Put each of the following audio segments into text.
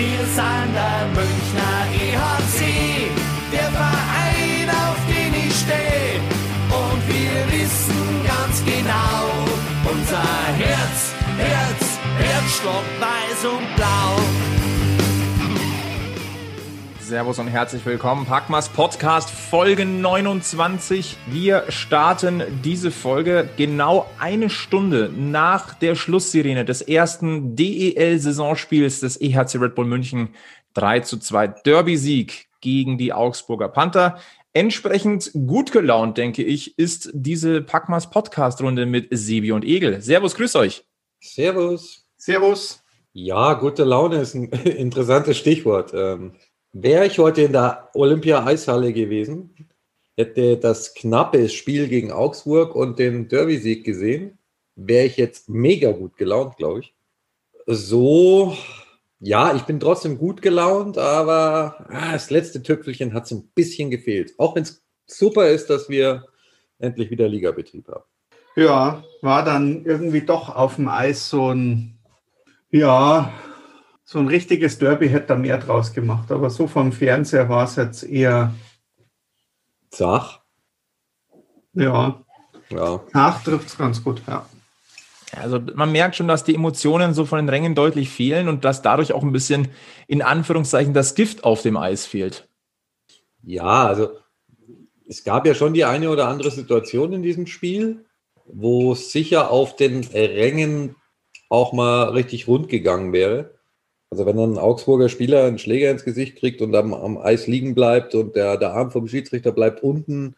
Wir sind der Münchner EHC, der Verein, auf den ich stehe. Und wir wissen ganz genau, unser Herz, Herz, Herzschlag weiß und blau. Servus und herzlich willkommen. Packmas Podcast Folge 29. Wir starten diese Folge genau eine Stunde nach der Schlusssirene des ersten DEL-Saisonspiels des EHC Red Bull München. 3 zu 2 Derby-Sieg gegen die Augsburger Panther. Entsprechend gut gelaunt, denke ich, ist diese Packmas Podcast-Runde mit Sebi und Egel. Servus, grüß euch. Servus. Servus. Ja, gute Laune ist ein interessantes Stichwort. Ähm, Wäre ich heute in der Olympia-Eishalle gewesen, hätte das knappe Spiel gegen Augsburg und den Derby-Sieg gesehen, wäre ich jetzt mega gut gelaunt, glaube ich. So, ja, ich bin trotzdem gut gelaunt, aber ah, das letzte Tüpfelchen hat so ein bisschen gefehlt. Auch wenn es super ist, dass wir endlich wieder Ligabetrieb haben. Ja, war dann irgendwie doch auf dem Eis so ein, ja, so ein richtiges Derby hätte da mehr draus gemacht. Aber so vom Fernseher war es jetzt eher. Zach? Ja. Ja. Zach trifft es ganz gut, ja. Also man merkt schon, dass die Emotionen so von den Rängen deutlich fehlen und dass dadurch auch ein bisschen in Anführungszeichen das Gift auf dem Eis fehlt. Ja, also es gab ja schon die eine oder andere Situation in diesem Spiel, wo es sicher auf den Rängen auch mal richtig rund gegangen wäre. Also wenn dann ein Augsburger Spieler einen Schläger ins Gesicht kriegt und am, am Eis liegen bleibt und der, der Arm vom Schiedsrichter bleibt unten,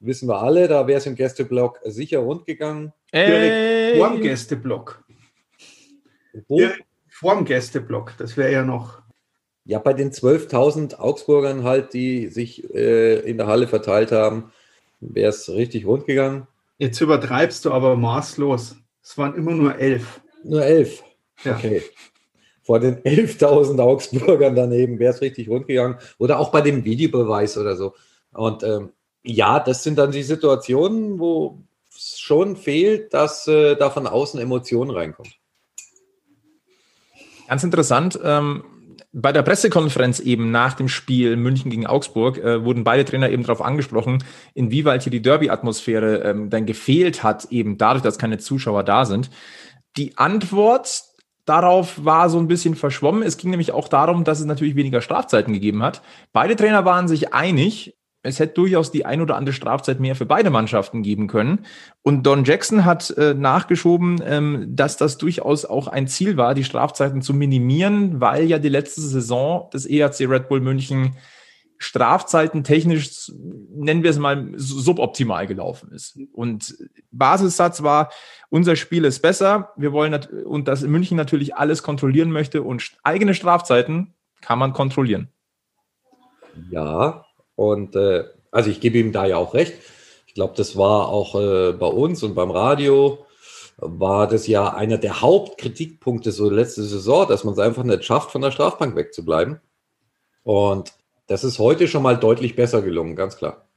wissen wir alle, da wäre es im Gästeblock sicher rund gegangen. Direkt vorm Gästeblock. Wo? Direkt vorm Gästeblock, das wäre ja noch. Ja, bei den 12.000 Augsburgern halt, die sich äh, in der Halle verteilt haben, wäre es richtig rund gegangen. Jetzt übertreibst du aber maßlos. Es waren immer nur elf. Nur elf. Ja. Okay. Vor den 11.000 Augsburgern daneben wäre es richtig rund gegangen. Oder auch bei dem Videobeweis oder so. Und ähm, ja, das sind dann die Situationen, wo es schon fehlt, dass äh, da von außen Emotionen reinkommt. Ganz interessant. Ähm, bei der Pressekonferenz eben nach dem Spiel München gegen Augsburg äh, wurden beide Trainer eben darauf angesprochen, inwieweit hier die Derby-Atmosphäre ähm, dann gefehlt hat, eben dadurch, dass keine Zuschauer da sind. Die Antwort darauf war so ein bisschen verschwommen. Es ging nämlich auch darum, dass es natürlich weniger Strafzeiten gegeben hat. Beide Trainer waren sich einig, es hätte durchaus die ein oder andere Strafzeit mehr für beide Mannschaften geben können. Und Don Jackson hat äh, nachgeschoben, ähm, dass das durchaus auch ein Ziel war, die Strafzeiten zu minimieren, weil ja die letzte Saison des ERC Red Bull München Strafzeiten technisch, nennen wir es mal, suboptimal gelaufen ist. Und Basissatz war, unser Spiel ist besser, wir wollen, und dass München natürlich alles kontrollieren möchte und eigene Strafzeiten kann man kontrollieren. Ja, und äh, also ich gebe ihm da ja auch recht. Ich glaube, das war auch äh, bei uns und beim Radio war das ja einer der Hauptkritikpunkte so letzte Saison, dass man es einfach nicht schafft, von der Strafbank wegzubleiben. Und das ist heute schon mal deutlich besser gelungen, ganz klar.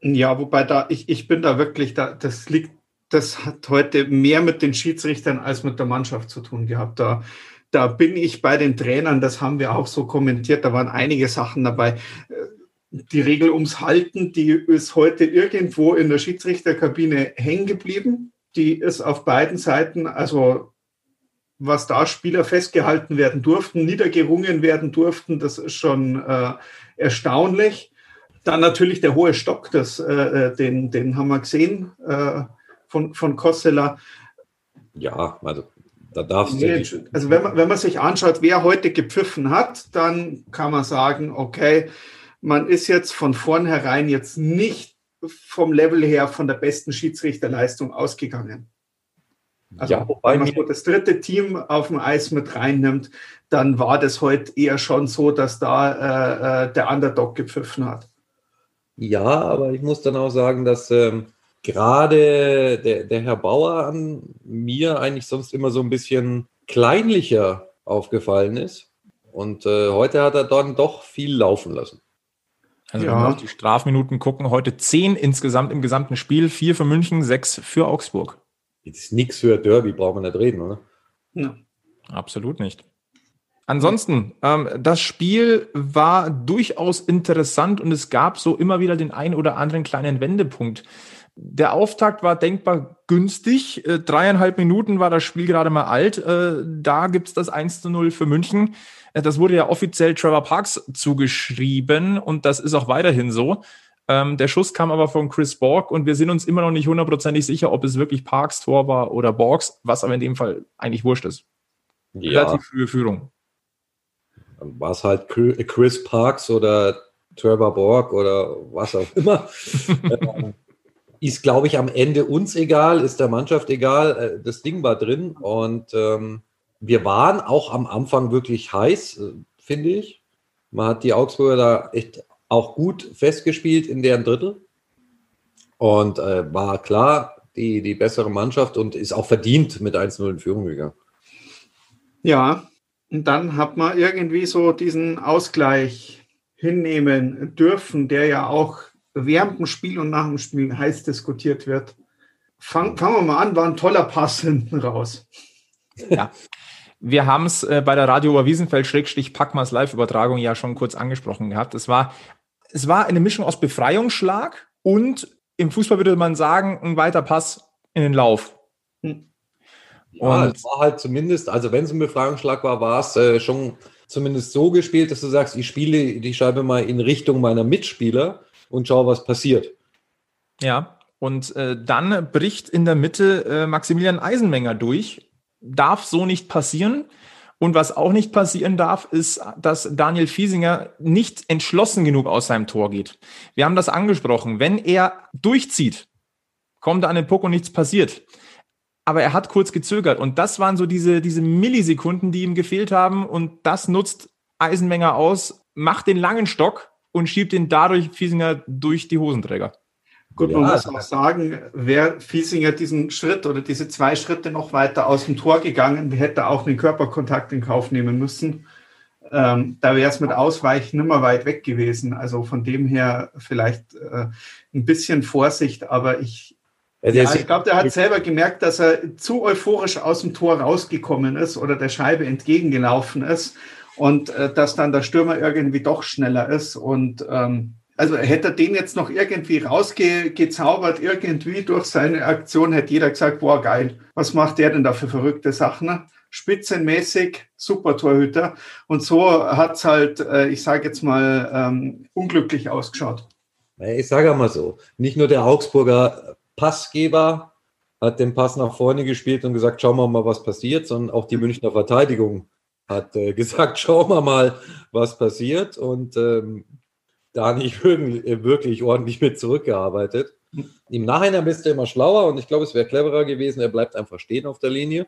Ja, wobei da, ich, ich bin da wirklich, da, das liegt, das hat heute mehr mit den Schiedsrichtern als mit der Mannschaft zu tun gehabt. Da, da bin ich bei den Trainern, das haben wir auch so kommentiert, da waren einige Sachen dabei die Regel ums Halten, die ist heute irgendwo in der Schiedsrichterkabine hängen geblieben. Die ist auf beiden Seiten, also was da Spieler festgehalten werden durften, niedergerungen werden durften, das ist schon äh, erstaunlich. Dann natürlich der hohe Stock, das, äh, äh den, den haben wir gesehen äh, von, von Kossela. Ja, also da darfst nee, du. Also wenn man, wenn man sich anschaut, wer heute gepfiffen hat, dann kann man sagen, okay, man ist jetzt von vornherein jetzt nicht vom Level her von der besten Schiedsrichterleistung ausgegangen. Also ja, wenn man so das dritte Team auf dem Eis mit reinnimmt, dann war das heute eher schon so, dass da äh, äh, der Underdog gepfiffen hat. Ja, aber ich muss dann auch sagen, dass ähm, gerade der, der Herr Bauer an mir eigentlich sonst immer so ein bisschen kleinlicher aufgefallen ist. Und äh, heute hat er dann doch viel laufen lassen. Also ja. wenn wir auf die Strafminuten gucken, heute zehn insgesamt im gesamten Spiel, vier für München, sechs für Augsburg. Ist nichts für Derby, brauchen wir nicht reden, oder? Ja. Absolut nicht. Ansonsten, ähm, das Spiel war durchaus interessant und es gab so immer wieder den einen oder anderen kleinen Wendepunkt. Der Auftakt war denkbar günstig. Äh, dreieinhalb Minuten war das Spiel gerade mal alt. Äh, da gibt's das 1 zu 0 für München. Äh, das wurde ja offiziell Trevor Parks zugeschrieben und das ist auch weiterhin so. Ähm, der Schuss kam aber von Chris Borg und wir sind uns immer noch nicht hundertprozentig sicher, ob es wirklich Parks Tor war oder Borgs, was aber in dem Fall eigentlich wurscht ist. Ja. Relativ frühe Führung. Dann war es halt Chri- Chris Parks oder Trevor Borg oder was auch immer. Ähm, ist, glaube ich, am Ende uns egal, ist der Mannschaft egal. Äh, Das Ding war drin und ähm, wir waren auch am Anfang wirklich heiß, äh, finde ich. Man hat die Augsburger da echt auch gut festgespielt in deren Drittel und äh, war klar die, die bessere Mannschaft und ist auch verdient mit 1-0 in Führung gegangen. Ja, und dann hat man irgendwie so diesen Ausgleich hinnehmen dürfen, der ja auch während dem Spiel und nach dem Spiel heiß diskutiert wird. Fang, fangen wir mal an, war ein toller Pass hinten raus. Ja. Wir haben es äh, bei der Radio Oberwiesenfeld-Packmas Live-Übertragung ja schon kurz angesprochen gehabt. Es war, es war eine Mischung aus Befreiungsschlag und im Fußball würde man sagen, ein weiter Pass in den Lauf. Hm. Ja, Und- es war halt zumindest, also wenn es ein Befreiungsschlag war, war es äh, schon zumindest so gespielt, dass du sagst, ich spiele die Scheibe mal in Richtung meiner Mitspieler und schau, was passiert. Ja, und äh, dann bricht in der Mitte äh, Maximilian Eisenmenger durch. Darf so nicht passieren. Und was auch nicht passieren darf, ist, dass Daniel Fiesinger nicht entschlossen genug aus seinem Tor geht. Wir haben das angesprochen. Wenn er durchzieht, kommt er an den Puck und nichts passiert. Aber er hat kurz gezögert. Und das waren so diese, diese Millisekunden, die ihm gefehlt haben. Und das nutzt Eisenmenger aus, macht den langen Stock und schiebt ihn dadurch Fiesinger durch die Hosenträger. Gut, Ja, man muss auch sagen, wäre Fiesinger diesen Schritt oder diese zwei Schritte noch weiter aus dem Tor gegangen, hätte er auch den Körperkontakt in Kauf nehmen müssen. Ähm, da wäre es mit Ausweichen nimmer weit weg gewesen. Also von dem her vielleicht äh, ein bisschen Vorsicht, aber ich, Also ja, ich glaube, der hat selber gemerkt, dass er zu euphorisch aus dem Tor rausgekommen ist oder der Scheibe entgegengelaufen ist und äh, dass dann der Stürmer irgendwie doch schneller ist. Und ähm, also hätte er den jetzt noch irgendwie rausgezaubert, irgendwie durch seine Aktion, hätte jeder gesagt, boah, geil, was macht der denn da für verrückte Sachen? Ne? Spitzenmäßig, super Torhüter. Und so hat's halt, äh, ich sage jetzt mal, ähm, unglücklich ausgeschaut. ich sage mal so, nicht nur der Augsburger Passgeber hat den Pass nach vorne gespielt und gesagt, schauen wir mal, was passiert, sondern auch die Münchner Verteidigung hat äh, gesagt, schauen wir mal, was passiert und ähm, da nicht wirklich, wirklich ordentlich mit zurückgearbeitet. Im Nachhinein bist du immer schlauer und ich glaube, es wäre cleverer gewesen, er bleibt einfach stehen auf der Linie.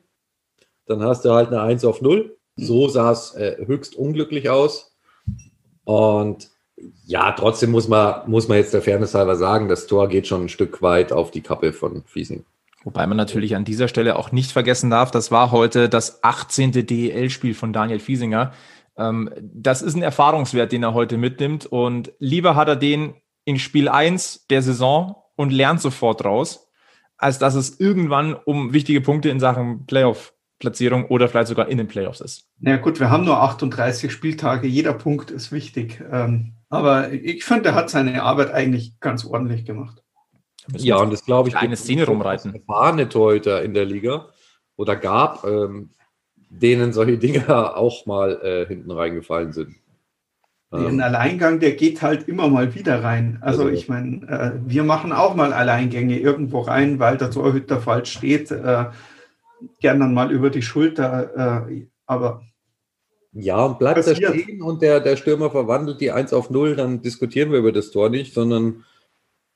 Dann hast du halt eine 1 auf 0. So sah es äh, höchst unglücklich aus. Und ja, trotzdem muss man, muss man jetzt der Fairness halber sagen, das Tor geht schon ein Stück weit auf die Kappe von Fiesing. Wobei man natürlich an dieser Stelle auch nicht vergessen darf, das war heute das 18. DEL-Spiel von Daniel Fiesinger. Ähm, das ist ein Erfahrungswert, den er heute mitnimmt. Und lieber hat er den in Spiel 1 der Saison und lernt sofort raus, als dass es irgendwann um wichtige Punkte in Sachen Playoff-Platzierung oder vielleicht sogar in den Playoffs ist. Na ja, gut, wir haben nur 38 Spieltage, jeder Punkt ist wichtig. Ähm, aber ich finde, er hat seine Arbeit eigentlich ganz ordentlich gemacht. Ja, und das glaube ich, eine Szene rumreiten. erfahrene Torhüter in der Liga oder gab, ähm, denen solche Dinge auch mal äh, hinten reingefallen sind. Ein Ähm, Alleingang, der geht halt immer mal wieder rein. Also, Also- ich meine, äh, wir machen auch mal Alleingänge irgendwo rein, weil der Torhüter falsch steht. Äh, gern dann mal über die Schulter. Äh, aber ja, und bleibt er passiert. stehen und der, der Stürmer verwandelt die 1 auf 0, dann diskutieren wir über das Tor nicht, sondern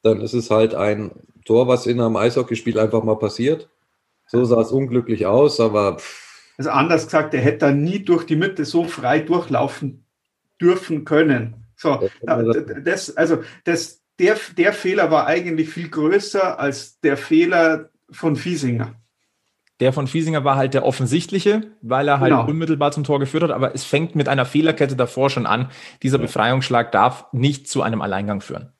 dann ist es halt ein Tor, was in einem Eishockeyspiel einfach mal passiert. So sah es unglücklich aus, aber pff, also anders gesagt, er hätte da nie durch die Mitte so frei durchlaufen dürfen können. So, das, also das, der, der Fehler war eigentlich viel größer als der Fehler von Fiesinger. Der von Fiesinger war halt der offensichtliche, weil er halt Genau. unmittelbar zum Tor geführt hat, aber es fängt mit einer Fehlerkette davor schon an. Dieser. Befreiungsschlag darf nicht zu einem Alleingang führen.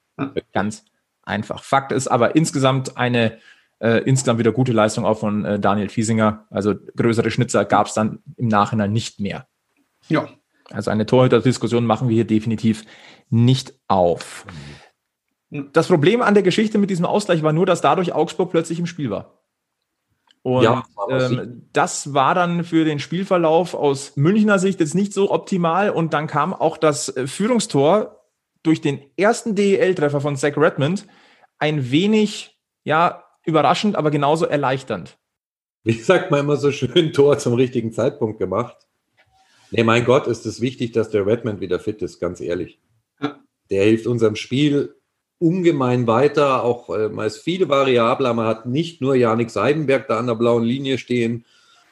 Ganz einfach. Fakt ist aber insgesamt eine äh, insgesamt wieder gute Leistung auch von äh, Daniel Fiesinger. Also größere Schnitzer gab es dann im Nachhinein nicht mehr. Ja. Also eine Torhüter-Diskussion machen wir hier definitiv nicht auf. Das Problem an der Geschichte mit diesem Ausgleich war nur, dass dadurch Augsburg plötzlich im Spiel war. Und ja, ähm, das war dann für den Spielverlauf aus Münchner Sicht jetzt nicht so optimal. Und dann kam auch das äh, Führungstor durch den ersten DEL-Treffer von Zach Redmond ein wenig, ja, überraschend, aber genauso erleichternd. Wie sagt man immer so schön, Tor zum richtigen Zeitpunkt gemacht. Nee, mein Gott, ist es wichtig, dass der Redmond wieder fit ist, ganz ehrlich. Der hilft unserem Spiel ungemein weiter. Auch äh, man ist viele Variabler. Man hat nicht nur Janik Seidenberg da an der blauen Linie stehen,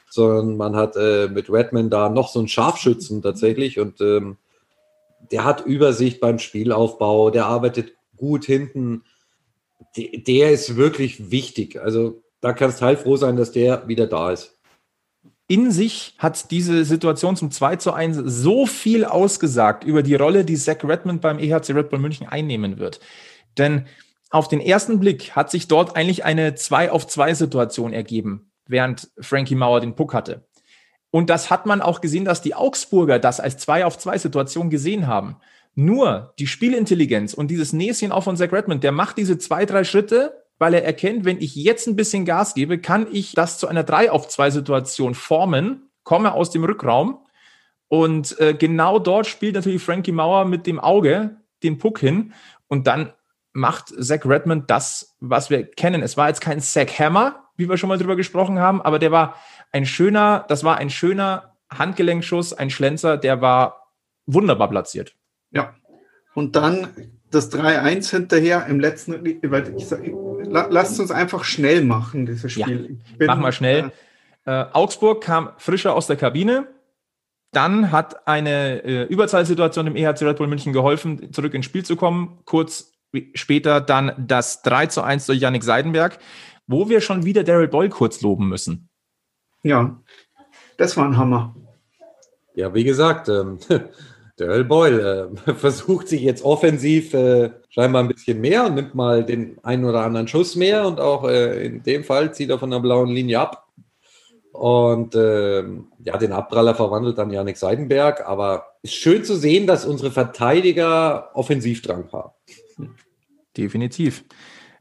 sondern man hat äh, mit Redman da noch so einen Scharfschützen tatsächlich und ähm, der hat Übersicht beim Spielaufbau, der arbeitet gut hinten. De der ist wirklich wichtig. Also da kannst heilfroh sein, dass der wieder da ist in sich hat diese Situation zum 2 zu 1 so viel ausgesagt über die Rolle, die Zach Redmond beim EHC Red Bull München einnehmen wird. Denn auf den ersten Blick hat sich dort eigentlich eine 2 auf 2 Situation ergeben, während Frankie Mauer den Puck hatte. Und das hat man auch gesehen, dass die Augsburger das als 2 auf 2 Situation gesehen haben. Nur die Spielintelligenz und dieses Näschen auch von Zach Redmond, der macht diese zwei, drei Schritte, weil er erkennt, wenn ich jetzt ein bisschen Gas gebe, kann ich das zu einer 3 auf 2 Situation formen, komme aus dem Rückraum und äh, genau dort spielt natürlich Frankie Mauer mit dem Auge den Puck hin und dann macht Zach Redmond das, was wir kennen. Es war jetzt kein Zach Hammer, wie wir schon mal drüber gesprochen haben, aber der war ein schöner, das war ein schöner Handgelenkschuss, ein Schlenzer, der war wunderbar platziert. Ja. Und dann das 3-1 hinterher im letzten, weil ich sag, lasst uns einfach schnell machen, dieses Spiel. Ja, bin, mach mal schnell. Äh, Augsburg kam frischer aus der Kabine. Dann hat eine äh, Überzahlsituation im EHC Red Bull München geholfen, zurück ins Spiel zu kommen. Kurz später dann das 3 zu 1 durch Yannick Seidenberg, wo wir schon wieder Daryl Boyle kurz loben müssen. Ja, das war ein Hammer. Ja, wie gesagt, ähm, Daryl Boyle äh, versucht sich jetzt offensiv äh, scheinbar ein bisschen mehr und nimmt mal den einen oder anderen Schuss mehr und auch äh, in dem Fall zieht er von der blauen Linie ab. Und ähm, ja, den Abpraller verwandelt dann Janik Seidenberg. Aber ist schön zu sehen, dass unsere Verteidiger Offensivdrang haben. Definitiv.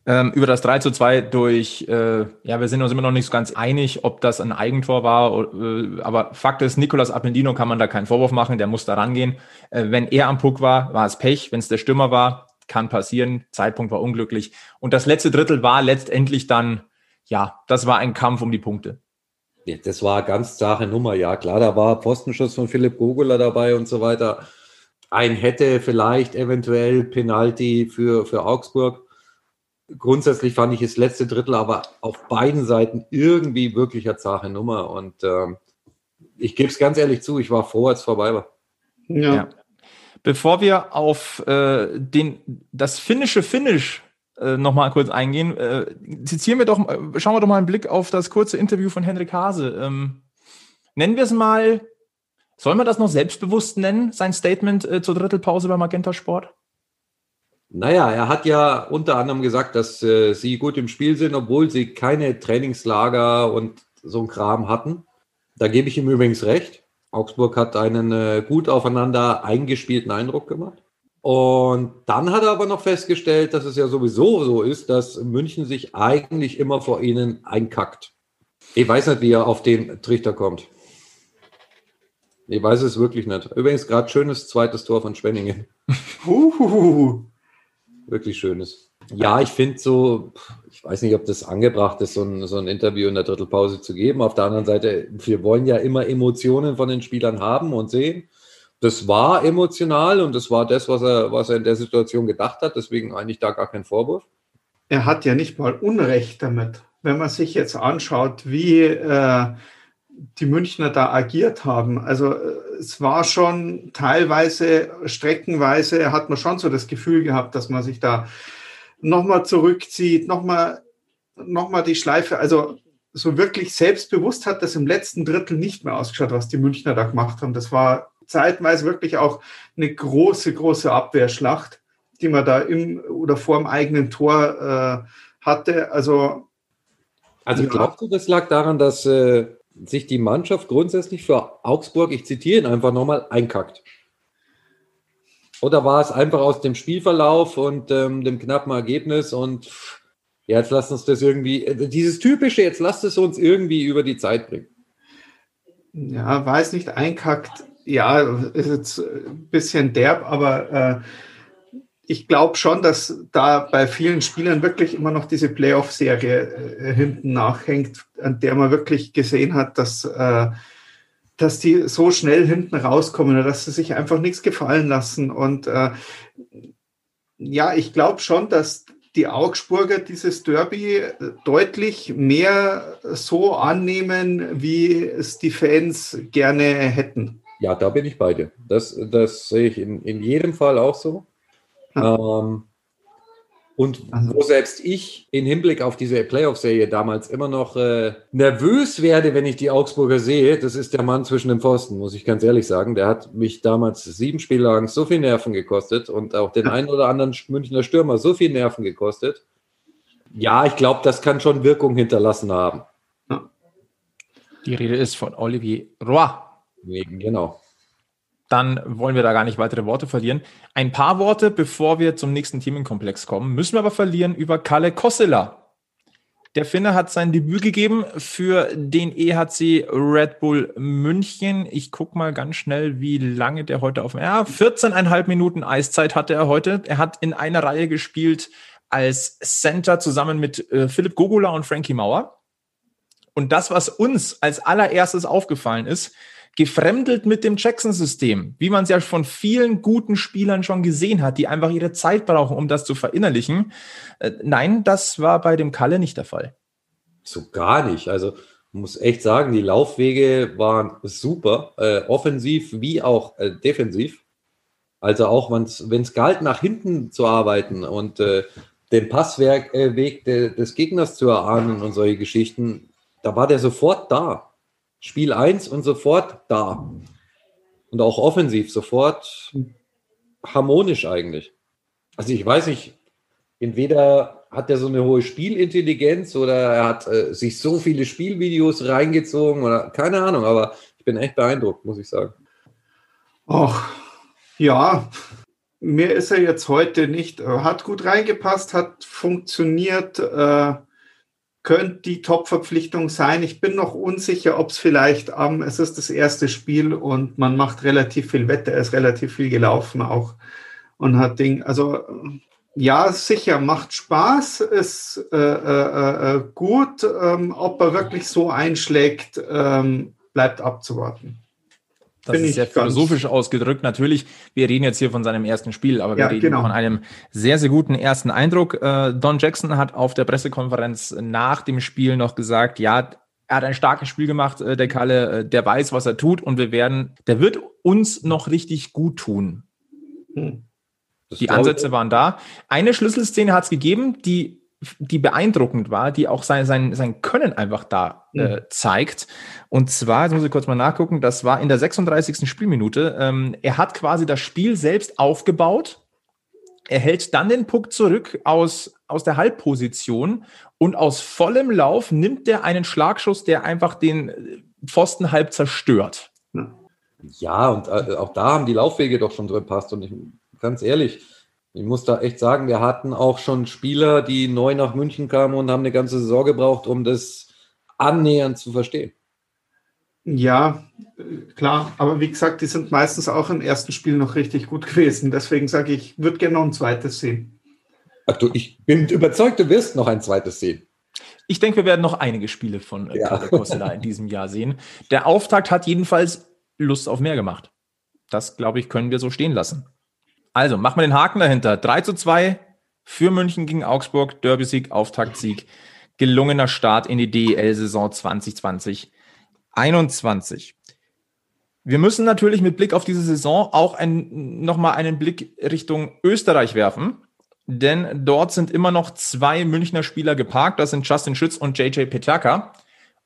Ähm, über das 3 zu 2 durch, äh, ja, wir sind uns immer noch nicht so ganz einig, ob das ein Eigentor war, äh, aber Fakt ist, Nicolas Appendino kann man da keinen Vorwurf machen, der muss da rangehen. Äh, wenn er am Puck war, war es Pech, wenn es der Stürmer war, kann passieren, Zeitpunkt war unglücklich. Und das letzte Drittel war letztendlich dann, ja, das war ein Kampf um die Punkte. Ja, das war ganz klare Nummer, ja klar, da war Postenschuss von Philipp Gogula dabei und so weiter. Ein hätte vielleicht eventuell Penalty für, für Augsburg grundsätzlich fand ich das letzte Drittel aber auf beiden Seiten irgendwie wirklich eine zahre Nummer. Und ähm, ich gebe es ganz ehrlich zu, ich war froh, als es vorbei war. Ja. ja. Bevor wir auf äh, den, das finnische Finish äh, nochmal kurz eingehen, äh, zitieren wir doch, äh, schauen wir doch mal einen Blick auf das kurze Interview von Henrik Hase. Ähm, nennen wir es mal, soll man das noch selbstbewusst nennen, sein Statement äh, zur Drittelpause beim Magenta Sport? Naja, er hat ja unter anderem gesagt, dass äh, sie gut im Spiel sind, obwohl sie keine Trainingslager und so ein Kram hatten. Da gebe ich ihm übrigens recht. Augsburg hat einen äh, gut aufeinander eingespielten Eindruck gemacht. Und dann hat er aber noch festgestellt, dass es ja sowieso so ist, dass München sich eigentlich immer vor ihnen einkackt. Ich weiß nicht, wie er auf den Trichter kommt. Ich weiß es wirklich nicht. Übrigens gerade schönes zweites Tor von Spenningen. Uhuhu wirklich schön ist. Ja, ich finde so, ich weiß nicht, ob das angebracht ist, so ein, so ein Interview in der Drittelpause zu geben. Auf der anderen Seite, wir wollen ja immer Emotionen von den Spielern haben und sehen. Das war emotional und das war das, was er, was er in der Situation gedacht hat. Deswegen eigentlich da gar kein Vorwurf. Er hat ja nicht mal Unrecht damit. Wenn man sich jetzt anschaut, wie äh, die Münchner da agiert haben. Also äh, es war schon teilweise, streckenweise hat man schon so das Gefühl gehabt, dass man sich da nochmal zurückzieht, nochmal noch mal die Schleife, also so wirklich selbstbewusst hat das im letzten Drittel nicht mehr ausgeschaut, was die Münchner da gemacht haben. Das war zeitweise wirklich auch eine große, große Abwehrschlacht, die man da im oder vor dem eigenen Tor äh, hatte. Also, also glaubst du, das lag daran, dass äh, sich die Mannschaft grundsätzlich für Augsburg, ich zitiere ihn einfach nochmal, einkackt. Oder war es einfach aus dem Spielverlauf und ähm, dem knappen Ergebnis und ja, jetzt lasst uns das irgendwie, äh, dieses typische, jetzt lasst es uns irgendwie über die Zeit bringen. Ja, weiß nicht, einkackt, ja, ist jetzt ein bisschen derb, aber äh, ich glaube schon, dass da bei vielen Spielern wirklich immer noch diese Playoff-Serie äh, hinten nachhängt, an der man wirklich gesehen hat, dass, äh, dass die so schnell hinten rauskommen, dass sie sich einfach nichts gefallen lassen. Und äh, ja, ich glaube schon, dass die Augsburger dieses Derby deutlich mehr so annehmen, wie es die Fans gerne hätten. Ja, da bin ich bei dir. Das, das sehe ich in, in jedem Fall auch so. Ähm, und also wo selbst ich in Hinblick auf diese Playoff-Serie damals immer noch äh, nervös werde, wenn ich die Augsburger sehe, das ist der Mann zwischen den Pfosten, muss ich ganz ehrlich sagen. Der hat mich damals sieben Spiele lang so viel Nerven gekostet und auch den einen oder anderen Münchner Stürmer so viel Nerven gekostet. Ja, ich glaube, das kann schon Wirkung hinterlassen haben. Die Rede ist von Olivier Roy. Genau dann wollen wir da gar nicht weitere Worte verlieren. Ein paar Worte, bevor wir zum nächsten Themenkomplex kommen, müssen wir aber verlieren über Kalle Kossela. Der Finne hat sein Debüt gegeben für den EHC Red Bull München. Ich gucke mal ganz schnell, wie lange der heute auf. Ja, 14,5 Minuten Eiszeit hatte er heute. Er hat in einer Reihe gespielt als Center zusammen mit äh, Philipp Gogula und Frankie Mauer. Und das, was uns als allererstes aufgefallen ist, gefremdelt mit dem Jackson-System, wie man es ja von vielen guten Spielern schon gesehen hat, die einfach ihre Zeit brauchen, um das zu verinnerlichen. Äh, nein, das war bei dem Kalle nicht der Fall. So gar nicht. Also muss echt sagen, die Laufwege waren super, äh, offensiv wie auch äh, defensiv. Also auch wenn es galt, nach hinten zu arbeiten und äh, den Passweg äh, de, des Gegners zu erahnen und solche Geschichten, da war der sofort da. Spiel 1 und sofort da. Und auch offensiv sofort harmonisch eigentlich. Also ich weiß nicht, entweder hat er so eine hohe Spielintelligenz oder er hat äh, sich so viele Spielvideos reingezogen oder keine Ahnung, aber ich bin echt beeindruckt, muss ich sagen. Ach, ja, mir ist er jetzt heute nicht, hat gut reingepasst, hat funktioniert. Äh, könnte die Top-Verpflichtung sein. Ich bin noch unsicher, ob es vielleicht am, es ist das erste Spiel und man macht relativ viel Wette, er ist relativ viel gelaufen auch und hat Ding, also ja, sicher, macht Spaß, ist äh, äh, äh, gut. Ähm, ob er wirklich so einschlägt, ähm, bleibt abzuwarten. Das ist sehr philosophisch ausgedrückt. Natürlich, wir reden jetzt hier von seinem ersten Spiel, aber wir ja, reden genau. von einem sehr, sehr guten ersten Eindruck. Äh, Don Jackson hat auf der Pressekonferenz nach dem Spiel noch gesagt, ja, er hat ein starkes Spiel gemacht, äh, der Kalle, äh, der weiß, was er tut und wir werden, der wird uns noch richtig gut tun. Hm. Die Ansätze waren da. Eine Schlüsselszene hat es gegeben, die die beeindruckend war, die auch sein, sein, sein Können einfach da äh, mhm. zeigt. Und zwar, jetzt muss ich kurz mal nachgucken, das war in der 36. Spielminute. Ähm, er hat quasi das Spiel selbst aufgebaut. Er hält dann den Puck zurück aus, aus der Halbposition und aus vollem Lauf nimmt er einen Schlagschuss, der einfach den äh, Pfosten halb zerstört. Ja, und äh, auch da haben die Laufwege doch schon drin passt. Und ich, ganz ehrlich, ich muss da echt sagen, wir hatten auch schon Spieler, die neu nach München kamen und haben eine ganze Saison gebraucht, um das annähernd zu verstehen. Ja, klar. Aber wie gesagt, die sind meistens auch im ersten Spiel noch richtig gut gewesen. Deswegen sage ich, ich würde gerne noch ein zweites sehen. Ach du, ich bin überzeugt, du wirst noch ein zweites sehen. Ich denke, wir werden noch einige Spiele von äh, ja. Kostela in diesem Jahr sehen. Der Auftakt hat jedenfalls Lust auf mehr gemacht. Das, glaube ich, können wir so stehen lassen. Also, mach mal den Haken dahinter. 3 zu 2 für München gegen Augsburg, Derby-Sieg, Auftaktsieg. Gelungener Start in die DEL-Saison 2020. 21. Wir müssen natürlich mit Blick auf diese Saison auch ein, nochmal einen Blick Richtung Österreich werfen, denn dort sind immer noch zwei Münchner Spieler geparkt. Das sind Justin Schütz und JJ Peterka.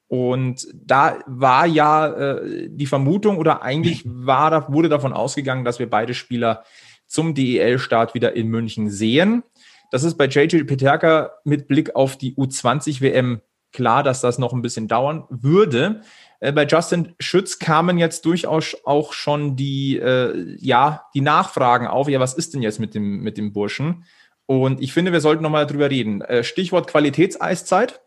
Und da war ja äh, die Vermutung oder eigentlich war, wurde davon ausgegangen, dass wir beide Spieler zum DEL-Start wieder in München sehen. Das ist bei JJ Peterka mit Blick auf die U20 WM klar, dass das noch ein bisschen dauern würde. Äh, bei Justin Schütz kamen jetzt durchaus auch schon die, äh, ja, die Nachfragen auf, ja, was ist denn jetzt mit dem, mit dem Burschen? Und ich finde, wir sollten nochmal drüber reden. Äh, Stichwort Qualitätseiszeit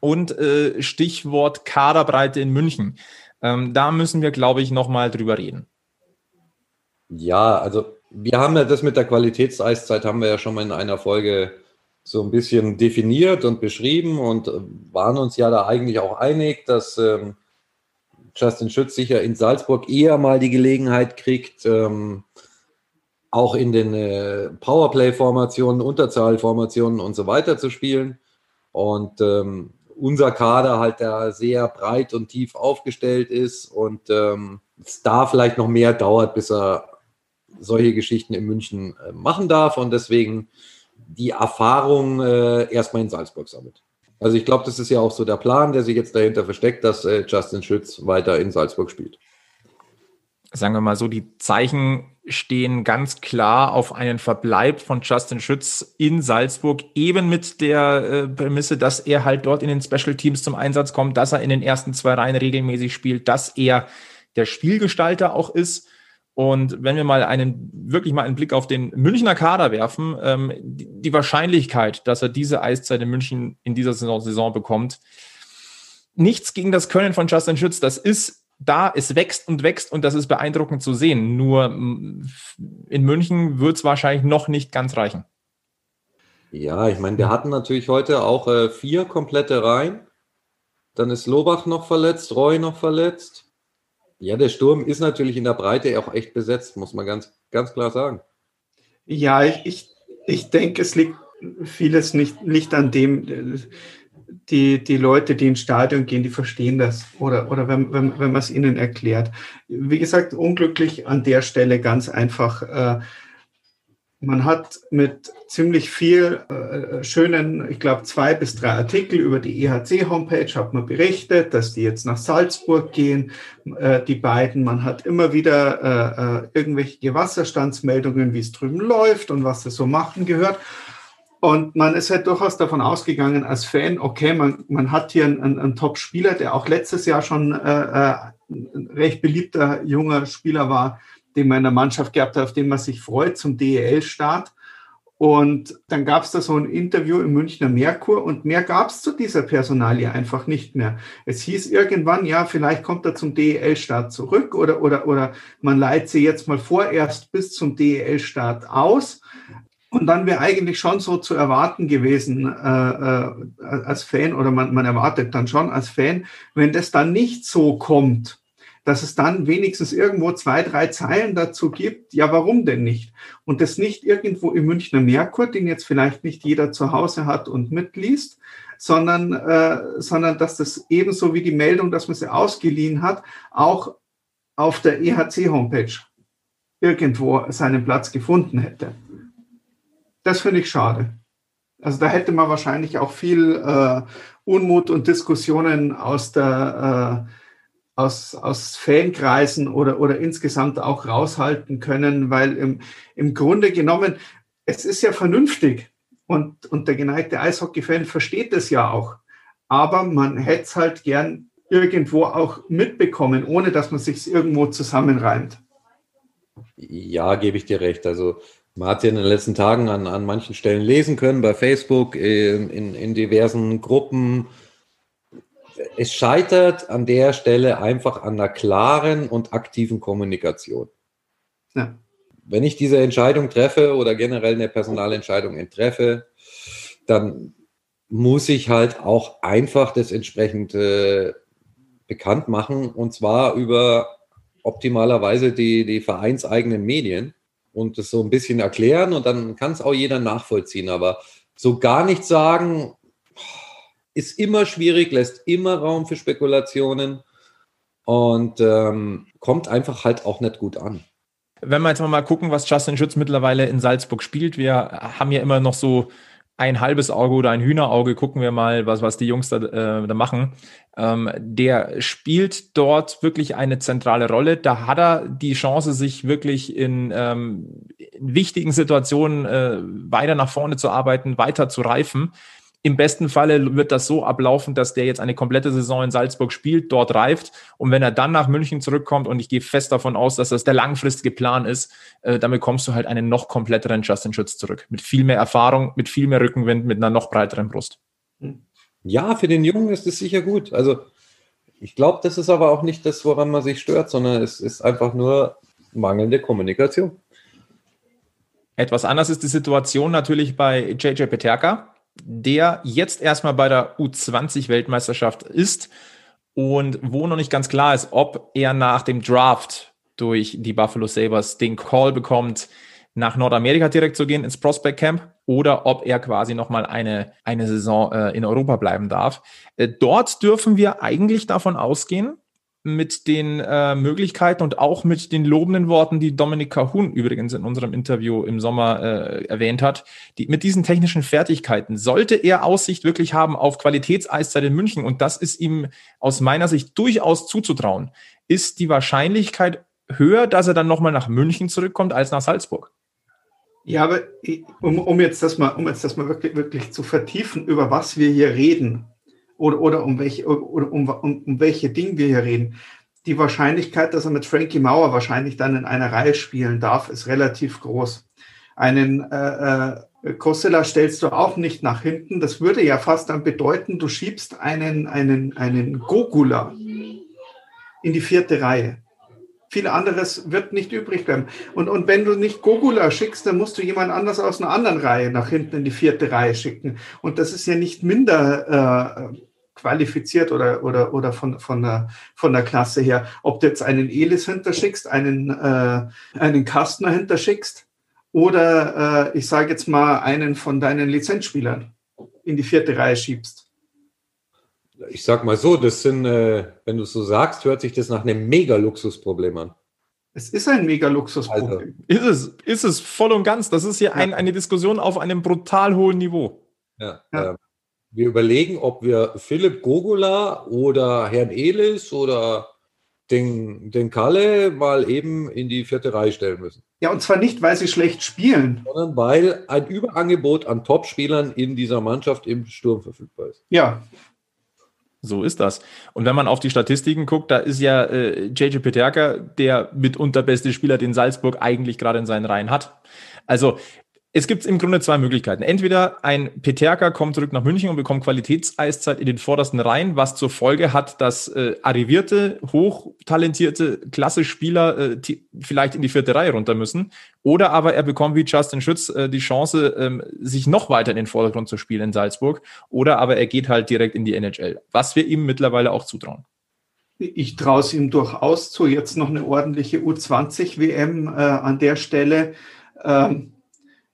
und äh, Stichwort Kaderbreite in München. Ähm, da müssen wir, glaube ich, nochmal drüber reden. Ja, also wir haben ja das mit der Qualitätseiszeit haben wir ja schon mal in einer Folge so ein bisschen definiert und beschrieben und äh, waren uns ja da eigentlich auch einig, dass ähm, Justin Schütz sicher in Salzburg eher mal die Gelegenheit kriegt, ähm, auch in den äh, Powerplay-Formationen, Unterzahlformationen und so weiter zu spielen. Und ähm, unser Kader halt da sehr breit und tief aufgestellt ist und ähm, es da vielleicht noch mehr dauert, bis er solche Geschichten in München äh, machen darf. Und deswegen die Erfahrung äh, erstmal in Salzburg sammelt. Also ich glaube, das ist ja auch so der Plan, der sich jetzt dahinter versteckt, dass äh, Justin Schütz weiter in Salzburg spielt. Sagen wir mal so, die Zeichen stehen ganz klar auf einen Verbleib von Justin Schütz in Salzburg, eben mit der äh, Prämisse, dass er halt dort in den Special Teams zum Einsatz kommt, dass er in den ersten zwei Reihen regelmäßig spielt, dass er der Spielgestalter auch ist und wenn wir mal einen, wirklich mal einen Blick auf den Münchner Kader werfen, ähm, die, die, Wahrscheinlichkeit, dass er diese Eiszeit in München in dieser Saison, Saison bekommt, nichts gegen das Können von Justin Schütz, das ist da, es wächst und wächst und das ist beeindruckend zu sehen. Nur in München wird es wahrscheinlich noch nicht ganz reichen. Ja, ich meine, wir hatten natürlich heute auch äh, vier komplette Reihen. Dann ist Lobach noch verletzt, Roy noch verletzt. Ja, der Sturm ist natürlich in der Breite auch echt besetzt, muss man ganz, ganz klar sagen. Ja, ich, ich, denke, es liegt vieles nicht, nicht an dem, die, die Leute, die ins Stadion gehen, die verstehen das oder, oder wenn, wenn, wenn man es ihnen erklärt. Wie gesagt, unglücklich an der Stelle ganz einfach. Äh, man hat mit ziemlich viel äh, schönen, ich glaube, zwei bis drei Artikel über die EHC-Homepage hat man berichtet, dass die jetzt nach Salzburg gehen, äh, die beiden. Man hat immer wieder äh, äh irgendwelche Wasserstandsmeldungen, wie es drüben läuft und was sie so machen gehört. Und man ist halt durchaus davon ausgegangen als Fan, okay, man, man hat hier einen, einen Top-Spieler, der auch letztes Jahr schon äh, äh, ein recht beliebter junger Spieler war, den man in der Mannschaft gehabt hat, auf den man sich freut zum DEL-Start. Und dann gab es da so ein Interview im Münchner Merkur und mehr gab es zu dieser Personalie einfach nicht mehr. Es hieß irgendwann, ja, vielleicht kommt er zum DEL-Start zurück oder, oder, oder man leiht sie jetzt mal vorerst bis zum DEL-Start aus. Und dann wäre eigentlich schon so zu erwarten gewesen äh, äh, als Fan oder man, man erwartet dann schon als Fan, wenn das dann nicht so kommt, dass es dann wenigstens irgendwo zwei, drei Zeilen dazu gibt, ja, warum denn nicht? Und das nicht irgendwo im Münchner Merkur, den jetzt vielleicht nicht jeder zu Hause hat und mitliest, sondern, äh, sondern dass das ebenso wie die Meldung, dass man sie ausgeliehen hat, auch auf der EHC-Homepage irgendwo seinen Platz gefunden hätte. Das finde ich schade. Also da hätte man wahrscheinlich auch viel äh, Unmut und Diskussionen aus der äh, aus, aus Fankreisen oder, oder insgesamt auch raushalten können, weil im, im Grunde genommen, es ist ja vernünftig und, und der geneigte Eishockey-Fan versteht das ja auch. Aber man hätte es halt gern irgendwo auch mitbekommen, ohne dass man sich irgendwo zusammenreimt. Ja, gebe ich dir recht. Also man hat ja in den letzten Tagen an, an manchen Stellen lesen können, bei Facebook, in, in, in diversen Gruppen, es scheitert an der Stelle einfach an einer klaren und aktiven Kommunikation. Ja. Wenn ich diese Entscheidung treffe oder generell eine Personalentscheidung treffe, dann muss ich halt auch einfach das entsprechend bekannt machen und zwar über optimalerweise die, die vereinseigenen Medien und das so ein bisschen erklären und dann kann es auch jeder nachvollziehen. Aber so gar nichts sagen, ist immer schwierig, lässt immer Raum für Spekulationen und ähm, kommt einfach halt auch nicht gut an. Wenn wir jetzt mal gucken, was Justin Schütz mittlerweile in Salzburg spielt, wir haben ja immer noch so ein halbes Auge oder ein Hühnerauge, gucken wir mal, was, was die Jungs da, äh, da machen. Ähm, der spielt dort wirklich eine zentrale Rolle. Da hat er die Chance, sich wirklich in, ähm, in wichtigen Situationen äh, weiter nach vorne zu arbeiten, weiter zu reifen Im besten Falle wird das so ablaufen, dass der jetzt eine komplette Saison in Salzburg spielt, dort reift und wenn er dann nach München zurückkommt und ich gehe fest davon aus, dass das der langfristige Plan ist, äh, dann bekommst du halt einen noch kompletteren Justin Schütz zurück. Mit viel mehr Erfahrung, mit viel mehr Rückenwind, mit einer noch breiteren Brust. Ja, für den Jungen ist es sicher gut. Also ich glaube, das ist aber auch nicht das, woran man sich stört, sondern es ist einfach nur mangelnde Kommunikation. Etwas anders ist die Situation natürlich bei JJ Peterka, der jetzt erstmal bei der U20-Weltmeisterschaft ist und wo noch nicht ganz klar ist, ob er nach dem Draft durch die Buffalo Sabres den Call bekommt, nach Nordamerika direkt zu gehen ins Prospect Camp oder ob er quasi nochmal eine, eine Saison äh, in Europa bleiben darf. Äh, dort dürfen wir eigentlich davon ausgehen, mit den äh, Möglichkeiten und auch mit den lobenden Worten, die Dominik Cahun übrigens in unserem Interview im Sommer äh, erwähnt hat, die, mit diesen technischen Fertigkeiten sollte er Aussicht wirklich haben auf Qualitätseiszeit in München und das ist ihm aus meiner Sicht durchaus zuzutrauen, ist die Wahrscheinlichkeit höher, dass er dann nochmal nach München zurückkommt als nach Salzburg. Ja, aber um, um, jetzt das mal, um jetzt das mal wirklich, wirklich zu vertiefen, über was wir hier reden oder, oder, um, welche, oder um, um, um welche Dinge wir hier reden, die Wahrscheinlichkeit, dass er mit Frankie Mauer wahrscheinlich dann in einer Reihe spielen darf, ist relativ groß. Einen äh, äh, Kostela stellst du auch nicht nach hinten. Das würde ja fast dann bedeuten, du schiebst einen, einen, einen Gogula in die vierte Reihe viel anderes wird nicht übrig bleiben. Und, und wenn du nicht Gogula schickst, dann musst du jemand anders aus einer anderen Reihe nach hinten in die vierte Reihe schicken. Und das ist ja nicht minder äh, qualifiziert oder, oder, oder von, von, der, von der Klasse her. Ob du jetzt einen Elis hinterschickst, einen, äh, einen Kastner hinterschickst oder äh, ich sage jetzt mal einen von deinen Lizenzspielern in die vierte Reihe schiebst. Ich sag mal so, das sind, äh, wenn du es so sagst, hört sich das nach einem Mega-Luxusproblem an. Es ist ein Mega-Luxusproblem. Also. Ist es, ist es voll und ganz. Das ist hier ja. ein, eine Diskussion auf einem brutal hohen Niveau. Ja. ja. Äh, wir überlegen, ob wir Philipp Gogula oder Herrn Elis oder den, den Kalle mal eben in die vierte Reihe stellen müssen. Ja, und zwar nicht, weil sie schlecht spielen. Sondern weil ein Überangebot an Topspielern in dieser Mannschaft im Sturm verfügbar ist. Ja, so ist das. Und wenn man auf die Statistiken guckt, da ist ja äh, JJ Peterka der mitunter beste Spieler, den Salzburg eigentlich gerade in seinen Reihen hat. Also es gibt im Grunde zwei Möglichkeiten. Entweder ein Peterka kommt zurück nach München und bekommt Qualitätseiszeit in den vordersten Reihen, was zur Folge hat, dass äh, arrivierte, hochtalentierte, klasse Spieler äh, vielleicht in die vierte Reihe runter müssen. Oder aber er bekommt wie Justin Schütz äh, die Chance, ähm, sich noch weiter in den Vordergrund zu spielen in Salzburg. Oder aber er geht halt direkt in die NHL, was wir ihm mittlerweile auch zutrauen. Ich traue es ihm durchaus zu. Jetzt noch eine ordentliche U20-WM äh, an der Stelle. Ähm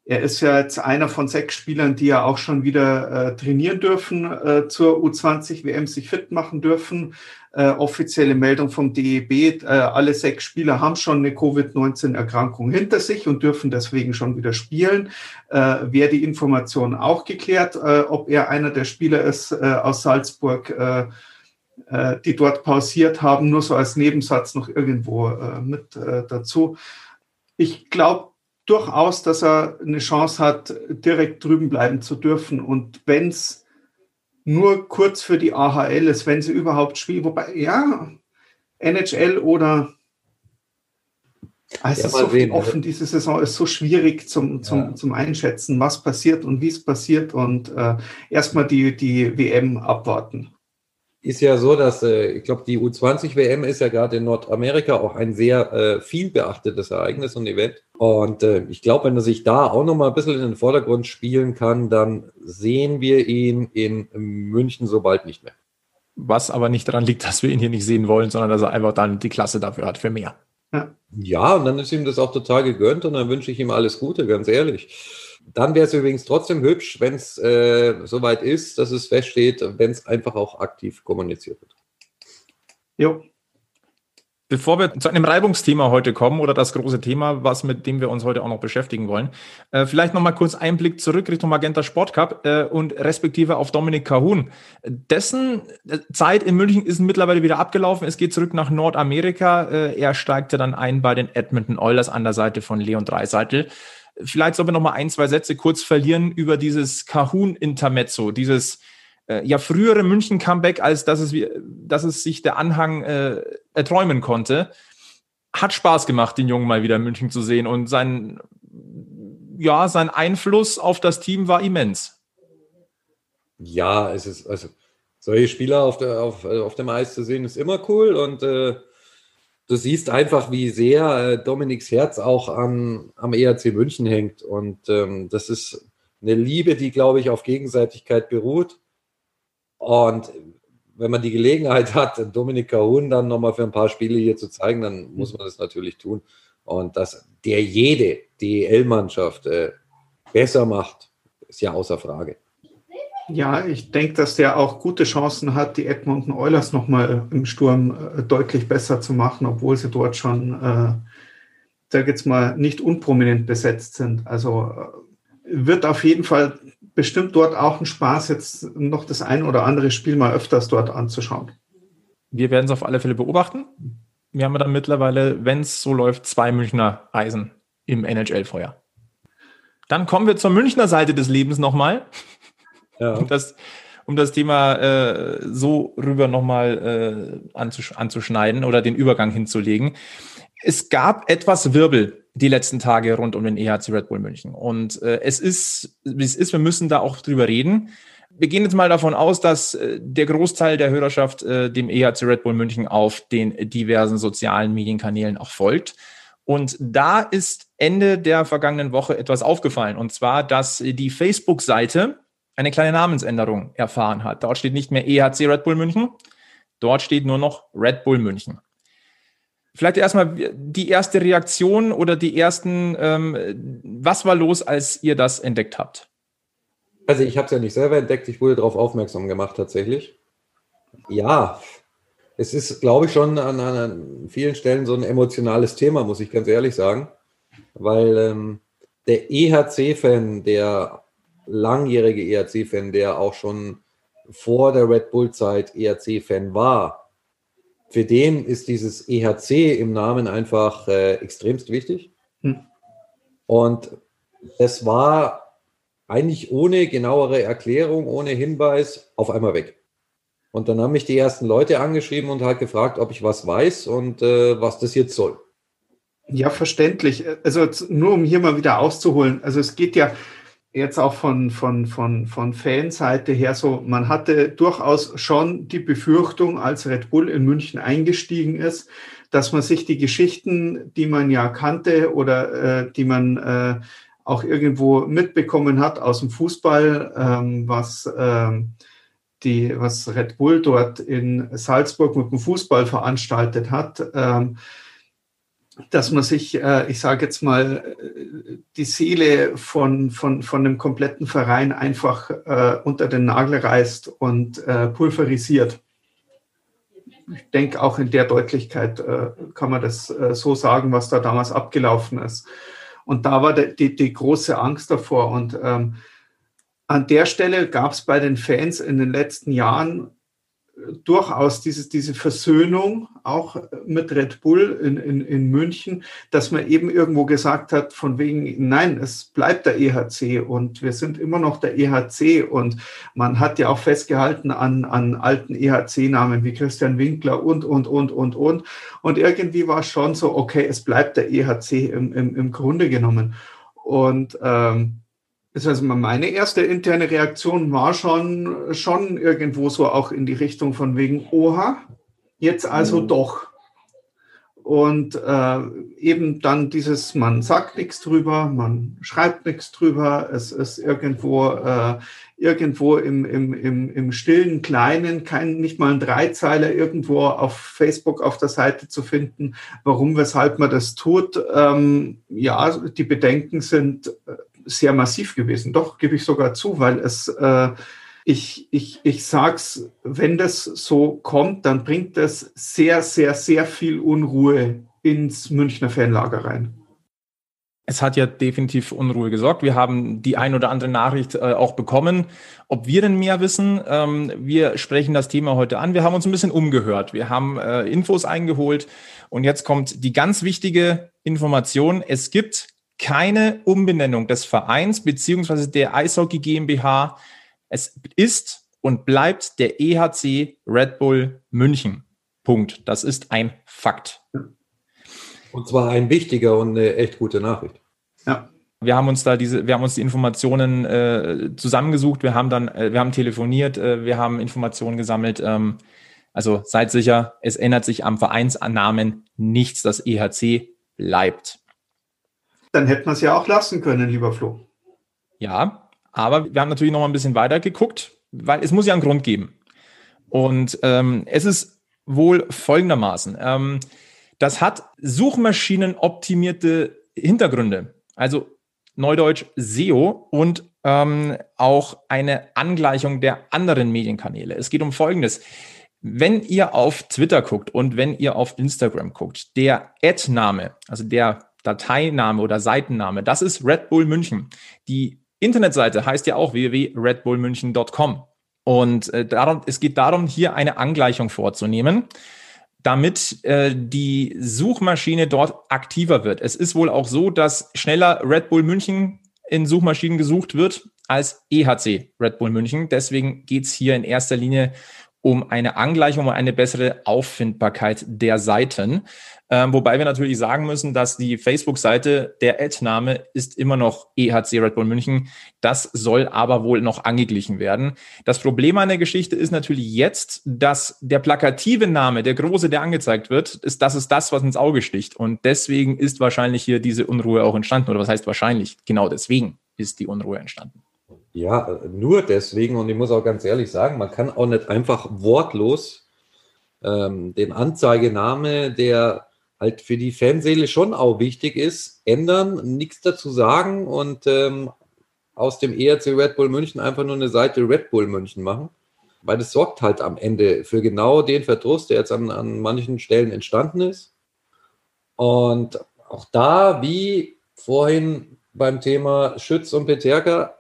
er ist ja jetzt einer von sechs Spielern, die ja auch schon wieder äh, trainieren dürfen, äh, zur U20-WM sich fit machen dürfen. Äh, offizielle Meldung vom DEB, äh, alle sechs Spieler haben schon eine Covid-19-Erkrankung hinter sich und dürfen deswegen schon wieder spielen. Äh, Wer die Information auch geklärt, äh, ob er einer der Spieler ist aus Salzburg, die dort pausiert haben, nur so als Nebensatz noch irgendwo mit dazu. Ich glaube, durchaus, dass er eine Chance hat, direkt drüben bleiben zu dürfen. Und wenn es nur kurz für die AHL ist, wenn sie überhaupt spielen, wobei, ja, NHL oder also ja, so sehen, offen, diese Saison ist so schwierig zum, zum, ja. zum Einschätzen, was passiert und wie es passiert und äh, erstmal die, die WM abwarten ist ja so, dass äh, ich glaube, die U20-WM ist ja gerade in Nordamerika auch ein sehr äh, viel beachtetes Ereignis und Event. Und äh, ich glaube, wenn er sich da auch nochmal ein bisschen in den Vordergrund spielen kann, dann sehen wir ihn in München so bald nicht mehr. Was aber nicht daran liegt, dass wir ihn hier nicht sehen wollen, sondern dass er einfach dann die Klasse dafür hat, für mehr. Ja, ja und dann ist ihm das auch total gegönnt und dann wünsche ich ihm alles Gute, ganz ehrlich. Dann wäre es übrigens trotzdem hübsch, wenn es äh, soweit ist, dass es feststeht, wenn es einfach auch aktiv kommuniziert wird. Jo. Bevor wir zu einem Reibungsthema heute kommen oder das große Thema, was mit dem wir uns heute auch noch beschäftigen wollen, äh, vielleicht noch mal kurz einen Blick zurück Richtung Magenta Sport Cup äh, und respektive auf Dominik Cahun. Dessen äh, Zeit in München ist mittlerweile wieder abgelaufen. Es geht zurück nach Nordamerika. Äh, er steigte dann ein bei den Edmonton Oilers an der Seite von Leon Dreiseitel. Vielleicht sollen wir noch mal ein, zwei Sätze kurz verlieren über dieses Kahun-Intermezzo, dieses äh, ja frühere München-Comeback, als dass es, dass es sich der Anhang äh, erträumen konnte. Hat Spaß gemacht, den Jungen mal wieder in München zu sehen und sein, ja, sein Einfluss auf das Team war immens. Ja, es ist, also solche Spieler auf, der, auf, auf dem Eis zu sehen, ist immer cool und äh, du siehst einfach, wie sehr äh, Dominiks Herz auch an, am ERC München hängt. Und ähm, das ist eine Liebe, die, glaube ich, auf Gegenseitigkeit beruht. Und wenn man die Gelegenheit hat, Dominik Kahun dann nochmal für ein paar Spiele hier zu zeigen, dann muss man das natürlich tun. Und dass der jede DEL-Mannschaft äh, besser macht, ist ja außer Frage. Ja, ich denke, dass der auch gute Chancen hat, die Edmonton Oilers nochmal im Sturm äh, deutlich besser zu machen, obwohl sie dort schon, äh, sag jetzt mal, nicht unprominent besetzt sind. Also äh, wird auf jeden Fall bestimmt dort auch ein Spaß, jetzt noch das ein oder andere Spiel mal öfters dort anzuschauen. Wir werden es auf alle Fälle beobachten. Wir haben dann mittlerweile, wenn es so läuft, zwei Münchner Eisen im NHL-Feuer. Dann kommen wir zur Münchner Seite des Lebens nochmal ja. um, das, um das Thema äh, so rüber nochmal äh, anzusch anzuschneiden oder den Übergang hinzulegen. Es gab etwas Wirbel die letzten Tage rund um den EHC Red Bull München. Und äh, es ist, wie es ist, wir müssen da auch drüber reden. Wir gehen jetzt mal davon aus, dass äh, der Großteil der Hörerschaft äh, dem EHC Red Bull München auf den diversen sozialen Medienkanälen auch folgt. Und da ist Ende der vergangenen Woche etwas aufgefallen. Und zwar, dass die Facebook-Seite eine kleine Namensänderung erfahren hat. Dort steht nicht mehr EHC Red Bull München, dort steht nur noch Red Bull München. Vielleicht erstmal die erste Reaktion oder die ersten, ähm, was war los, als ihr das entdeckt habt? Also ich habe es ja nicht selber entdeckt, ich wurde darauf aufmerksam gemacht tatsächlich. Ja, es ist, glaube ich, schon an, an, vielen Stellen so ein emotionales Thema, muss ich ganz ehrlich sagen. Weil ähm, der EHC-Fan, der langjährige ERC-Fan, der auch schon vor der Red Bull-Zeit ERC-Fan war, für den ist dieses EHC im Namen einfach äh, extremst wichtig. Hm. Und es war eigentlich ohne genauere Erklärung, ohne Hinweis auf einmal weg. Und dann haben mich die ersten Leute angeschrieben und halt gefragt, ob ich was weiß und äh, was das jetzt soll. Ja, verständlich. Also nur um hier mal wieder auszuholen. Also es geht ja, jetzt auch von, von, von, von Fanseite her so, man hatte durchaus schon die Befürchtung, als Red Bull in München eingestiegen ist, dass man sich die Geschichten, die man ja kannte oder äh, die man äh, auch irgendwo mitbekommen hat aus dem Fußball, ähm, was, ähm, die, was Red Bull dort in Salzburg mit dem Fußball veranstaltet hat, ähm, dass man sich, äh, ich sage jetzt mal, die Seele von, von, von einem kompletten Verein einfach äh, unter den Nagel reißt und äh, pulverisiert. Ich denke, auch in der Deutlichkeit äh, kann man das äh, so sagen, was da damals abgelaufen ist. Und da war die, die, die große Angst davor. Und ähm, an der Stelle gab es bei den Fans in den letzten Jahren durchaus dieses, diese Versöhnung auch mit Red Bull in, in, in München, dass man eben irgendwo gesagt hat, von wegen, nein, es bleibt der EHC und wir sind immer noch der EHC und man hat ja auch festgehalten an, an alten EHC-Namen wie Christian Winkler und, und, und, und, und. Und irgendwie war es schon so, okay, es bleibt der EHC im, im, im Grunde genommen. Und ähm, das heißt, meine erste interne Reaktion war schon, schon irgendwo so auch in die Richtung von wegen, oha, jetzt also mhm. doch. Und äh, eben dann dieses, man sagt nichts drüber, man schreibt nichts drüber, es ist irgendwo, äh, irgendwo im, im, im, im stillen Kleinen, kein, nicht mal ein Dreizeiler irgendwo auf Facebook auf der Seite zu finden, warum, weshalb man das tut. Ähm, ja, die Bedenken sind äh, sehr massiv gewesen. Doch, gebe ich sogar zu, weil es, äh, ich, ich, ich sag's, wenn das so kommt, dann bringt das sehr, sehr, sehr viel Unruhe ins Münchner Fanlager rein. Es hat ja definitiv Unruhe gesorgt. Wir haben die ein oder andere Nachricht äh, auch bekommen. Ob wir denn mehr wissen, ähm, wir sprechen das Thema heute an. Wir haben uns ein bisschen umgehört. Wir haben äh, Infos eingeholt und jetzt kommt die ganz wichtige Information. Es gibt keine Umbenennung des Vereins beziehungsweise der Eishockey GmbH. Es ist und bleibt der EHC Red Bull München. Punkt. Das ist ein Fakt. Und zwar ein wichtiger und eine echt gute Nachricht. Ja. Wir haben uns da diese, wir haben uns die Informationen äh, zusammengesucht, wir haben dann, äh, wir haben telefoniert, äh, wir haben Informationen gesammelt. Ähm, also seid sicher, es ändert sich am Vereinsnamen nichts. Das EHC bleibt. Dann hätten wir es ja auch lassen können, lieber Flo. Ja, aber wir haben natürlich noch mal ein bisschen weiter geguckt, weil es muss ja einen Grund geben. Und ähm, es ist wohl folgendermaßen. Ähm, das hat suchmaschinenoptimierte Hintergründe. Also Neudeutsch SEO und ähm, auch eine Angleichung der anderen Medienkanäle. Es geht um Folgendes. Wenn ihr auf Twitter guckt und wenn ihr auf Instagram guckt, der Ad-Name, also der Dateiname oder Seitenname, das ist Red Bull München. Die Internetseite heißt ja auch www.redbullmünchen.com. Und äh, darum, es geht darum, hier eine Angleichung vorzunehmen, damit äh, die Suchmaschine dort aktiver wird. Es ist wohl auch so, dass schneller Red Bull München in Suchmaschinen gesucht wird als EHC Red Bull München. Deswegen geht's hier in erster Linie um eine Angleichung, um eine bessere Auffindbarkeit der Seiten. Ähm, wobei wir natürlich sagen müssen, dass die Facebook-Seite, der Ad-Name ist immer noch EHC Red Bull München. Das soll aber wohl noch angeglichen werden. Das Problem an der Geschichte ist natürlich jetzt, dass der plakative Name, der große, der angezeigt wird, ist, das ist das, was ins Auge sticht. Und deswegen ist wahrscheinlich hier diese Unruhe auch entstanden. Oder was heißt wahrscheinlich? Genau deswegen ist die Unruhe entstanden. Ja, nur deswegen, und ich muss auch ganz ehrlich sagen, man kann auch nicht einfach wortlos ähm, den Anzeigename, der halt für die Fanseele schon auch wichtig ist, ändern, nichts dazu sagen und ähm, aus dem ERC Red Bull München einfach nur eine Seite Red Bull München machen. Weil das sorgt halt am Ende für genau den Verdruss, der jetzt an, an manchen Stellen entstanden ist. Und auch da, wie vorhin beim Thema Schütz und Peterka,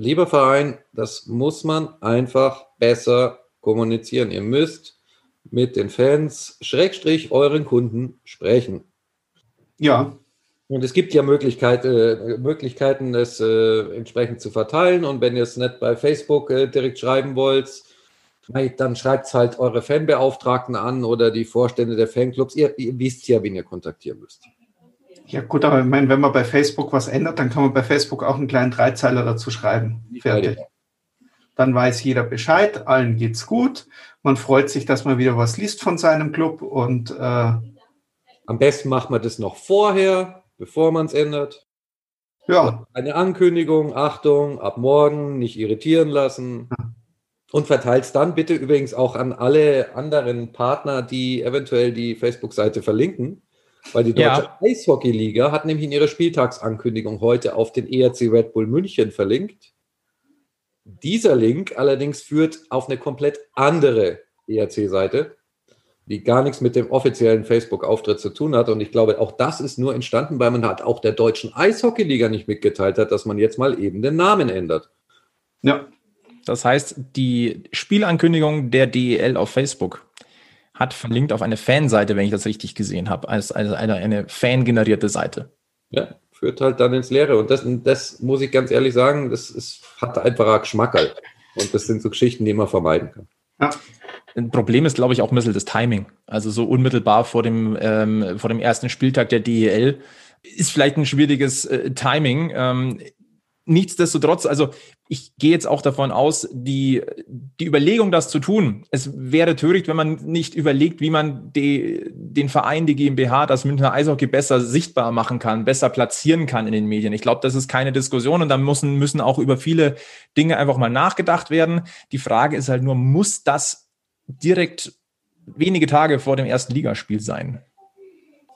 lieber Verein, das muss man einfach besser kommunizieren. Ihr müsst mit den Fans, Schrägstrich, euren Kunden sprechen. Ja. Und es gibt ja Möglichkeit, äh, Möglichkeiten, es äh, entsprechend zu verteilen. Und wenn ihr es nicht bei Facebook äh, direkt schreiben wollt, dann schreibt es halt eure Fanbeauftragten an oder die Vorstände der Fanclubs. Ihr, ihr wisst ja, wen ihr kontaktieren müsst. Ja gut, aber ich meine, wenn man bei Facebook was ändert, dann kann man bei Facebook auch einen kleinen Dreizeiler dazu schreiben. Fertig. Dann weiß jeder Bescheid, allen geht's gut. Man freut sich, dass man wieder was liest von seinem Club und äh, am besten macht man das noch vorher, bevor man es ändert. Ja. Eine Ankündigung, Achtung, ab morgen nicht irritieren lassen. Und verteilt es dann bitte übrigens auch an alle anderen Partner, die eventuell die Facebook-Seite verlinken. Weil die Deutsche ja. Eishockey-Liga hat nämlich in ihrer Spieltagsankündigung heute auf den ERC Red Bull München verlinkt. Dieser Link allerdings führt auf eine komplett andere ERC-Seite, die gar nichts mit dem offiziellen Facebook-Auftritt zu tun hat. Und ich glaube, auch das ist nur entstanden, weil man hat auch der Deutschen Eishockey-Liga nicht mitgeteilt hat, dass man jetzt mal eben den Namen ändert. Ja. Das heißt, die Spielankündigung der DEL auf Facebook hat verlinkt auf eine Fanseite, wenn ich das richtig gesehen habe, als, als eine, eine fangenerierte Seite. Ja, führt halt dann ins Leere. Und das, das muss ich ganz ehrlich sagen, das ist, hat einfach einen Geschmack halt. Und das sind so Geschichten, die man vermeiden kann. Ja. Ein Problem ist, glaube ich, auch ein bisschen das Timing. Also so unmittelbar vor dem, ähm, vor dem ersten Spieltag der DEL ist vielleicht ein schwieriges äh, Timing. Ähm, nichtsdestotrotz, also ich gehe jetzt auch davon aus, die, die Überlegung, das zu tun, es wäre töricht, wenn man nicht überlegt, wie man die, den Verein, die GmbH, das Münchner Eishockey besser sichtbar machen kann, besser platzieren kann in den Medien. Ich glaube, das ist keine Diskussion und da müssen, müssen auch über viele Dinge einfach mal nachgedacht werden. Die Frage ist halt nur, muss das direkt wenige Tage vor dem ersten Ligaspiel sein?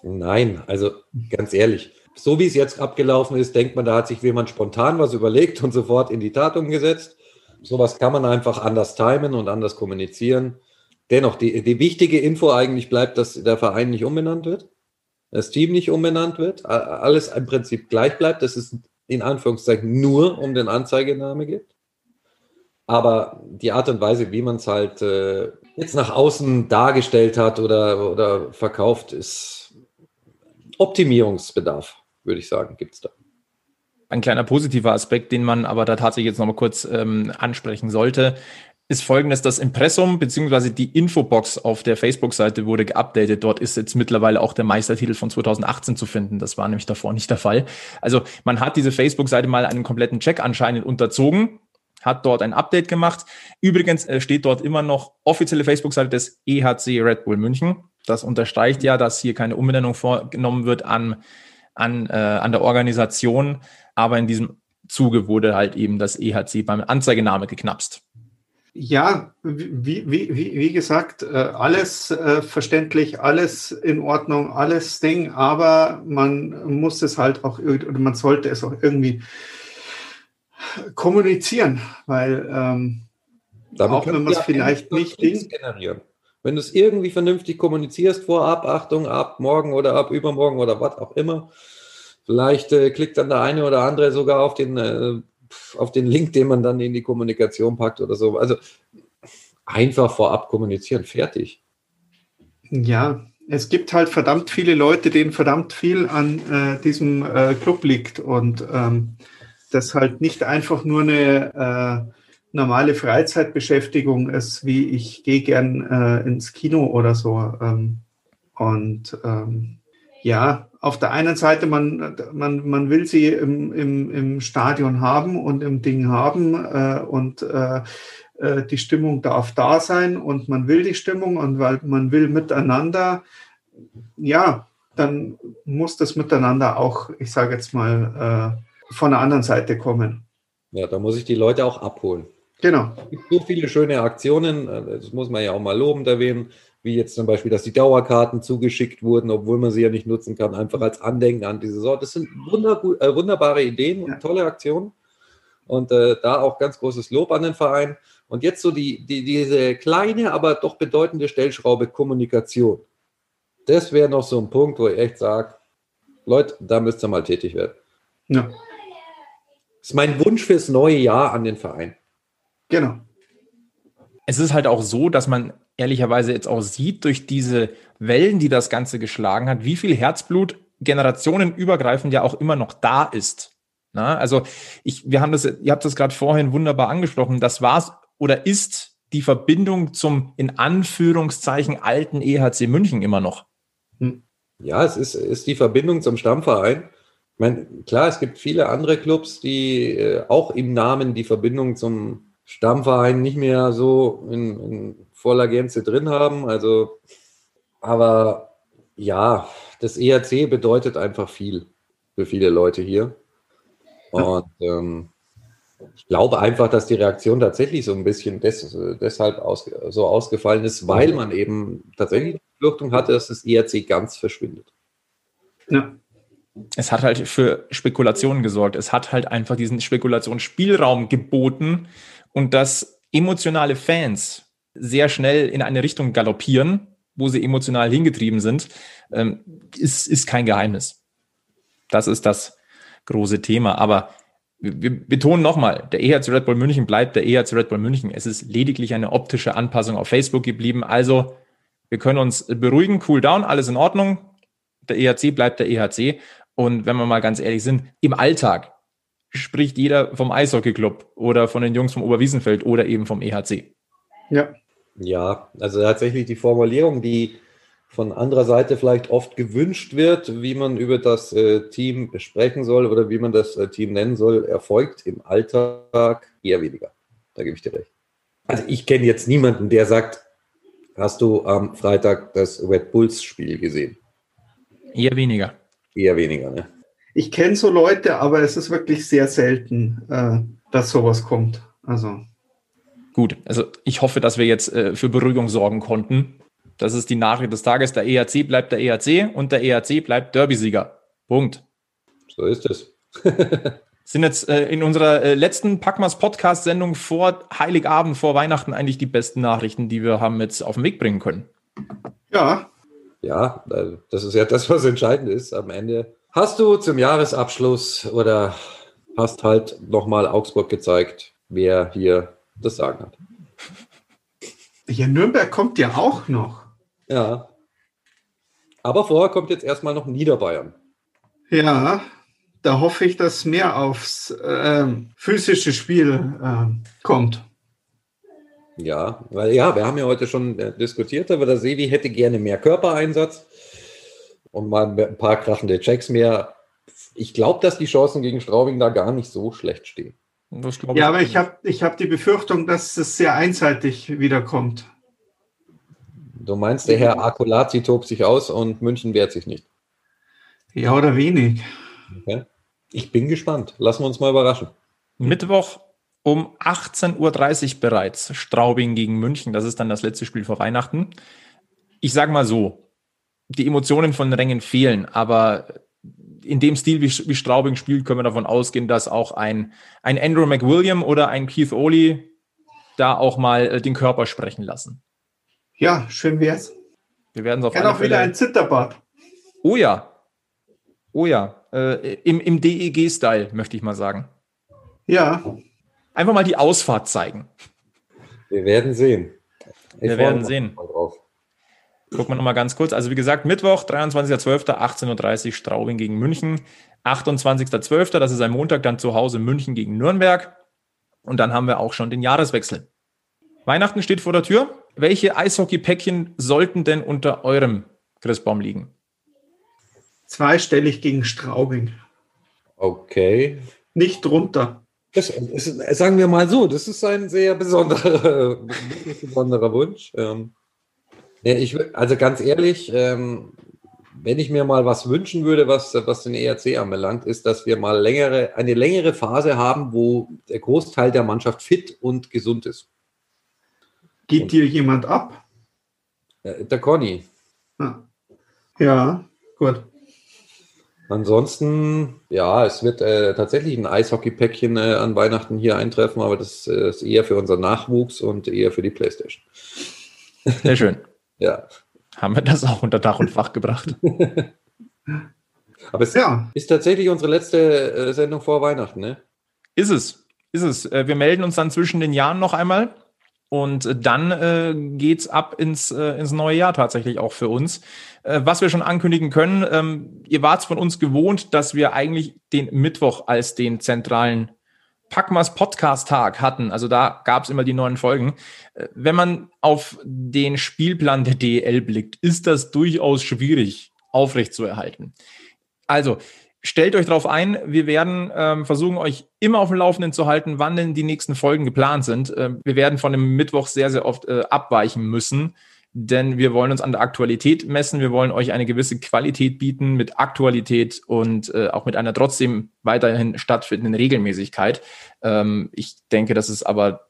Nein, also ganz ehrlich, so wie es jetzt abgelaufen ist, denkt man, da hat sich jemand spontan was überlegt und sofort in die Tat umgesetzt. Sowas kann man einfach anders timen und anders kommunizieren. Dennoch, die, die wichtige Info eigentlich bleibt, dass der Verein nicht umbenannt wird, das Team nicht umbenannt wird, alles im Prinzip gleich bleibt, dass es in Anführungszeichen nur um den Anzeigename geht. Aber die Art und Weise, wie man es halt äh, jetzt nach außen dargestellt hat oder, oder verkauft, ist Optimierungsbedarf. Würde ich sagen, gibt es da. Ein kleiner positiver Aspekt, den man aber da tatsächlich jetzt nochmal kurz ähm, ansprechen sollte, ist folgendes, das Impressum bzw. die Infobox auf der Facebook-Seite wurde geupdatet. Dort ist jetzt mittlerweile auch der Meistertitel von 2018 zu finden. Das war nämlich davor nicht der Fall. Also man hat diese Facebook-Seite mal einen kompletten Check anscheinend unterzogen, hat dort ein Update gemacht. Übrigens äh, steht dort immer noch offizielle Facebook-Seite des EHC Red Bull München. Das unterstreicht ja, dass hier keine Umbenennung vorgenommen wird an, an, äh, an der Organisation. Aber in diesem Zuge wurde halt eben das EHC beim Anzeigename geknapst. Ja, wie, wie, wie, wie gesagt, äh, alles äh, verständlich, alles in Ordnung, alles Ding, aber man muss es halt auch, oder man sollte es auch irgendwie kommunizieren, weil ähm, auch wenn man es vielleicht nicht generieren. Wenn du es irgendwie vernünftig kommunizierst, vorab, Achtung, ab morgen oder ab übermorgen oder was auch immer, vielleicht äh, klickt dann der eine oder andere sogar auf den äh, auf den Link, den man dann in die Kommunikation packt oder so. Also einfach vorab kommunizieren, fertig. Ja, es gibt halt verdammt viele Leute, denen verdammt viel an äh, diesem äh, Club liegt und ähm, das halt nicht einfach nur eine äh, normale Freizeitbeschäftigung ist, wie ich gehe gern äh, ins Kino oder so. Ähm, und ähm, ja, auf der einen Seite, man, man, man will sie im, im, im Stadion haben und im Ding haben äh, und äh, äh, die Stimmung darf da sein und man will die Stimmung und weil man will miteinander, ja, dann muss das miteinander auch, ich sage jetzt mal, äh, von der anderen Seite kommen. Ja, da muss ich die Leute auch abholen. Genau. Es gibt so viele schöne Aktionen, äh, das muss man ja auch mal lobend erwähnen wie jetzt zum Beispiel, dass die Dauerkarten zugeschickt wurden, obwohl man sie ja nicht nutzen kann, einfach als Andenken an diese Sorte. Das sind äh, wunderbare Ideen und tolle Aktionen. Und äh, da auch ganz großes Lob an den Verein. Und jetzt so die, die, diese kleine, aber doch bedeutende Stellschraube Kommunikation. Das wäre noch so ein Punkt, wo ich echt sage, Leute, da müsst ihr mal tätig werden. Ja. Das ist mein Wunsch fürs neue Jahr an den Verein. Genau. Es ist halt auch so, dass man ehrlicherweise jetzt auch sieht, durch diese Wellen, die das Ganze geschlagen hat, wie viel Herzblut generationenübergreifend ja auch immer noch da ist. Na, also ich, wir haben das, ihr habt das gerade vorhin wunderbar angesprochen, das war's oder ist die Verbindung zum in Anführungszeichen alten EHC München immer noch. Hm. Ja, es ist, ist die Verbindung zum Stammverein. Ich meine, klar, es gibt viele andere Clubs, die äh, auch im Namen die Verbindung zum Stammverein nicht mehr so in, in voller Gänze drin haben. Also, aber ja, das ERC bedeutet einfach viel für viele Leute hier. Und ähm, ich glaube einfach, dass die Reaktion tatsächlich so ein bisschen des, deshalb aus, so ausgefallen ist, weil man eben tatsächlich die Befürchtung hatte, dass das ERC ganz verschwindet. Ja. Es hat halt für Spekulationen gesorgt. Es hat halt einfach diesen Spekulationsspielraum geboten und dass emotionale Fans sehr schnell in eine Richtung galoppieren, wo sie emotional hingetrieben sind, ähm, ist, ist kein Geheimnis. Das ist das große Thema. Aber wir betonen nochmal, der EHC Red Bull München bleibt der EHC Red Bull München. Es ist lediglich eine optische Anpassung auf Facebook geblieben. Also wir können uns beruhigen, cool down, alles in Ordnung. Der EHC bleibt der EHC. Und wenn wir mal ganz ehrlich sind, im Alltag spricht jeder vom Eishockeyclub oder von den Jungs vom Oberwiesenfeld oder eben vom EHC. Ja. Ja, also tatsächlich die Formulierung, die von anderer Seite vielleicht oft gewünscht wird, wie man über das äh, Team sprechen soll oder wie man das äh, Team nennen soll, erfolgt im Alltag eher weniger. Da gebe ich dir recht. Also ich kenne jetzt niemanden, der sagt, hast du am Freitag das Red Bulls Spiel gesehen? Eher weniger. Eher weniger, ne? Ich kenne so Leute, aber es ist wirklich sehr selten, äh, dass sowas kommt. Also. Gut, also ich hoffe, dass wir jetzt äh, für Beruhigung sorgen konnten. Das ist die Nachricht des Tages. Der ERC bleibt der ERC und der ERC bleibt Derby-Sieger. Punkt. So ist es. Sind jetzt äh, in unserer äh, letzten Packmas Podcast-Sendung vor Heiligabend, vor Weihnachten eigentlich die besten Nachrichten, die wir haben jetzt auf den Weg bringen können. Ja. Ja, das ist ja das, was entscheidend ist am Ende. Hast du zum Jahresabschluss oder hast halt nochmal Augsburg gezeigt, wer hier das Sagen hat. Ja, Nürnberg kommt ja auch noch. Ja. Aber vorher kommt jetzt erstmal noch Niederbayern. Ja, da hoffe ich, dass mehr aufs äh, physische Spiel äh, kommt. Ja, weil ja, wir haben ja heute schon äh, diskutiert, aber der Sevi hätte gerne mehr Körpereinsatz und mal ein paar krachende Checks mehr. Ich glaube, dass die Chancen gegen Straubing da gar nicht so schlecht stehen. ja, aber ich habe ich hab die Befürchtung, dass es sehr einseitig wiederkommt. Du meinst, der Herr Akolati tobt sich aus und München wehrt sich nicht? Ja, oder wenig. Okay. Ich bin gespannt. Lassen wir uns mal überraschen. Mittwoch um 18.30 Uhr bereits Straubing gegen München. Das ist dann das letzte Spiel vor Weihnachten. Ich sage mal so, die Emotionen von Rängen fehlen, aber in dem Stil, wie, wie Straubing spielt, können wir davon ausgehen, dass auch ein, ein Andrew McWilliam oder ein Keith Oli da auch mal äh, den Körper sprechen lassen. Ja, schön wär's. Wir werden es auf Kann auch wieder ein Zitterbad. Oh ja. Oh ja. Äh, Im im DEG-Style, möchte ich mal sagen. Ja. Einfach mal die Ausfahrt zeigen. Wir werden sehen. Ich wir werden sehen. Gucken wir nochmal ganz kurz. Also wie gesagt, Mittwoch, 23.12., 18.30 Uhr Straubing gegen München. 28.12., das ist ein Montag, dann zu Hause München gegen Nürnberg. Und dann haben wir auch schon den Jahreswechsel. Weihnachten steht vor der Tür. Welche Eishockey-Päckchen sollten denn unter eurem Christbaum liegen? Zweistellig gegen Straubing. Okay. Nicht drunter. Das, das, sagen wir mal so, das ist ein sehr besonderer, besonderer Wunsch. Ähm, ich, also ganz ehrlich, ähm, wenn ich mir mal was wünschen würde, was, was den ERC anbelangt, ist, dass wir mal längere, eine längere Phase haben, wo der Großteil der Mannschaft fit und gesund ist. Geht und, dir jemand ab? Äh, der Conny. Ah. Ja, gut. Ansonsten, ja, es wird äh, tatsächlich ein Eishockey-Päckchen äh, an Weihnachten hier eintreffen, aber das äh, ist eher für unseren Nachwuchs und eher für die Playstation. Sehr schön. Ja. Haben wir das auch unter Dach und Fach gebracht. aber es ja. ist tatsächlich unsere letzte äh, Sendung vor Weihnachten, ne? Ist es. Ist es. Äh, wir melden uns dann zwischen den Jahren noch einmal. Und dann äh, geht's ab ins, äh, ins neue Jahr tatsächlich auch für uns. Äh, was wir schon ankündigen können, ähm, ihr wart von uns gewohnt, dass wir eigentlich den Mittwoch als den zentralen Packmas Podcast-Tag hatten. Also da gab's immer die neuen Folgen. Äh, wenn man auf den Spielplan der DL blickt, ist das durchaus schwierig aufrechtzuerhalten. Also, stellt euch darauf ein, wir werden ähm, versuchen, euch immer auf dem Laufenden zu halten, wann denn die nächsten Folgen geplant sind. Ähm, wir werden von dem Mittwoch sehr, sehr oft äh, abweichen müssen, denn wir wollen uns an der Aktualität messen. Wir wollen euch eine gewisse Qualität bieten mit Aktualität und äh, auch mit einer trotzdem weiterhin stattfindenden Regelmäßigkeit. Ähm, ich denke, das ist aber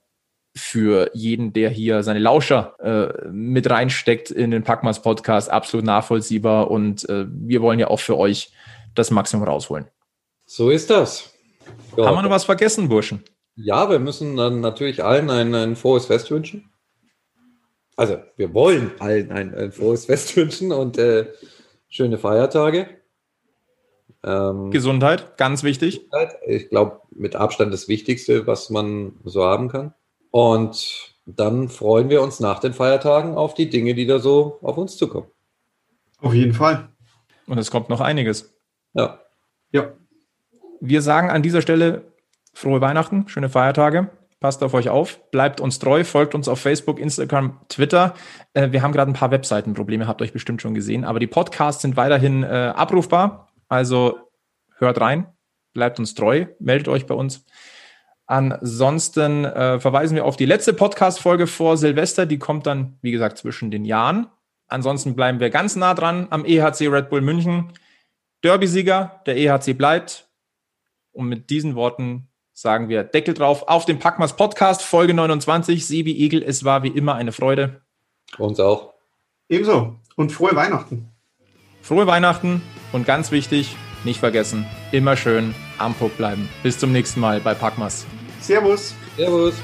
für jeden, der hier seine Lauscher äh, mit reinsteckt in den Packmas Podcast, absolut nachvollziehbar. Und äh, wir wollen ja auch für euch das Maximum rausholen. So ist das. Ja. Haben wir noch was vergessen, Burschen? Ja, wir müssen dann natürlich allen ein, ein frohes Fest wünschen. Also, wir wollen allen ein, ein frohes Fest wünschen und äh, schöne Feiertage. Ähm, Gesundheit, ganz wichtig. Ich glaube, mit Abstand das Wichtigste, was man so haben kann. Und dann freuen wir uns nach den Feiertagen auf die Dinge, die da so auf uns zukommen. Auf jeden Fall. Und es kommt noch einiges. Ja. Ja. Wir sagen an dieser Stelle frohe Weihnachten, schöne Feiertage. Passt auf euch auf, bleibt uns treu, folgt uns auf Facebook, Instagram, Twitter. Äh, wir haben gerade ein paar Webseitenprobleme, habt euch bestimmt schon gesehen, aber die Podcasts sind weiterhin äh, abrufbar. Also hört rein, bleibt uns treu, meldet euch bei uns. Ansonsten äh, verweisen wir auf die letzte Podcast-Folge vor Silvester. Die kommt dann, wie gesagt, zwischen den Jahren. Ansonsten bleiben wir ganz nah dran am EHC Red Bull München. Derby-Sieger, der EHC bleibt. Und mit diesen Worten sagen wir Deckel drauf auf den Packmas Podcast, Folge 29. Sebi Egel, es war wie immer eine Freude. Uns auch. Ebenso. Und frohe Weihnachten. Frohe Weihnachten und ganz wichtig, nicht vergessen, immer schön am Puck bleiben. Bis zum nächsten Mal bei Packmas. Servus. Servus.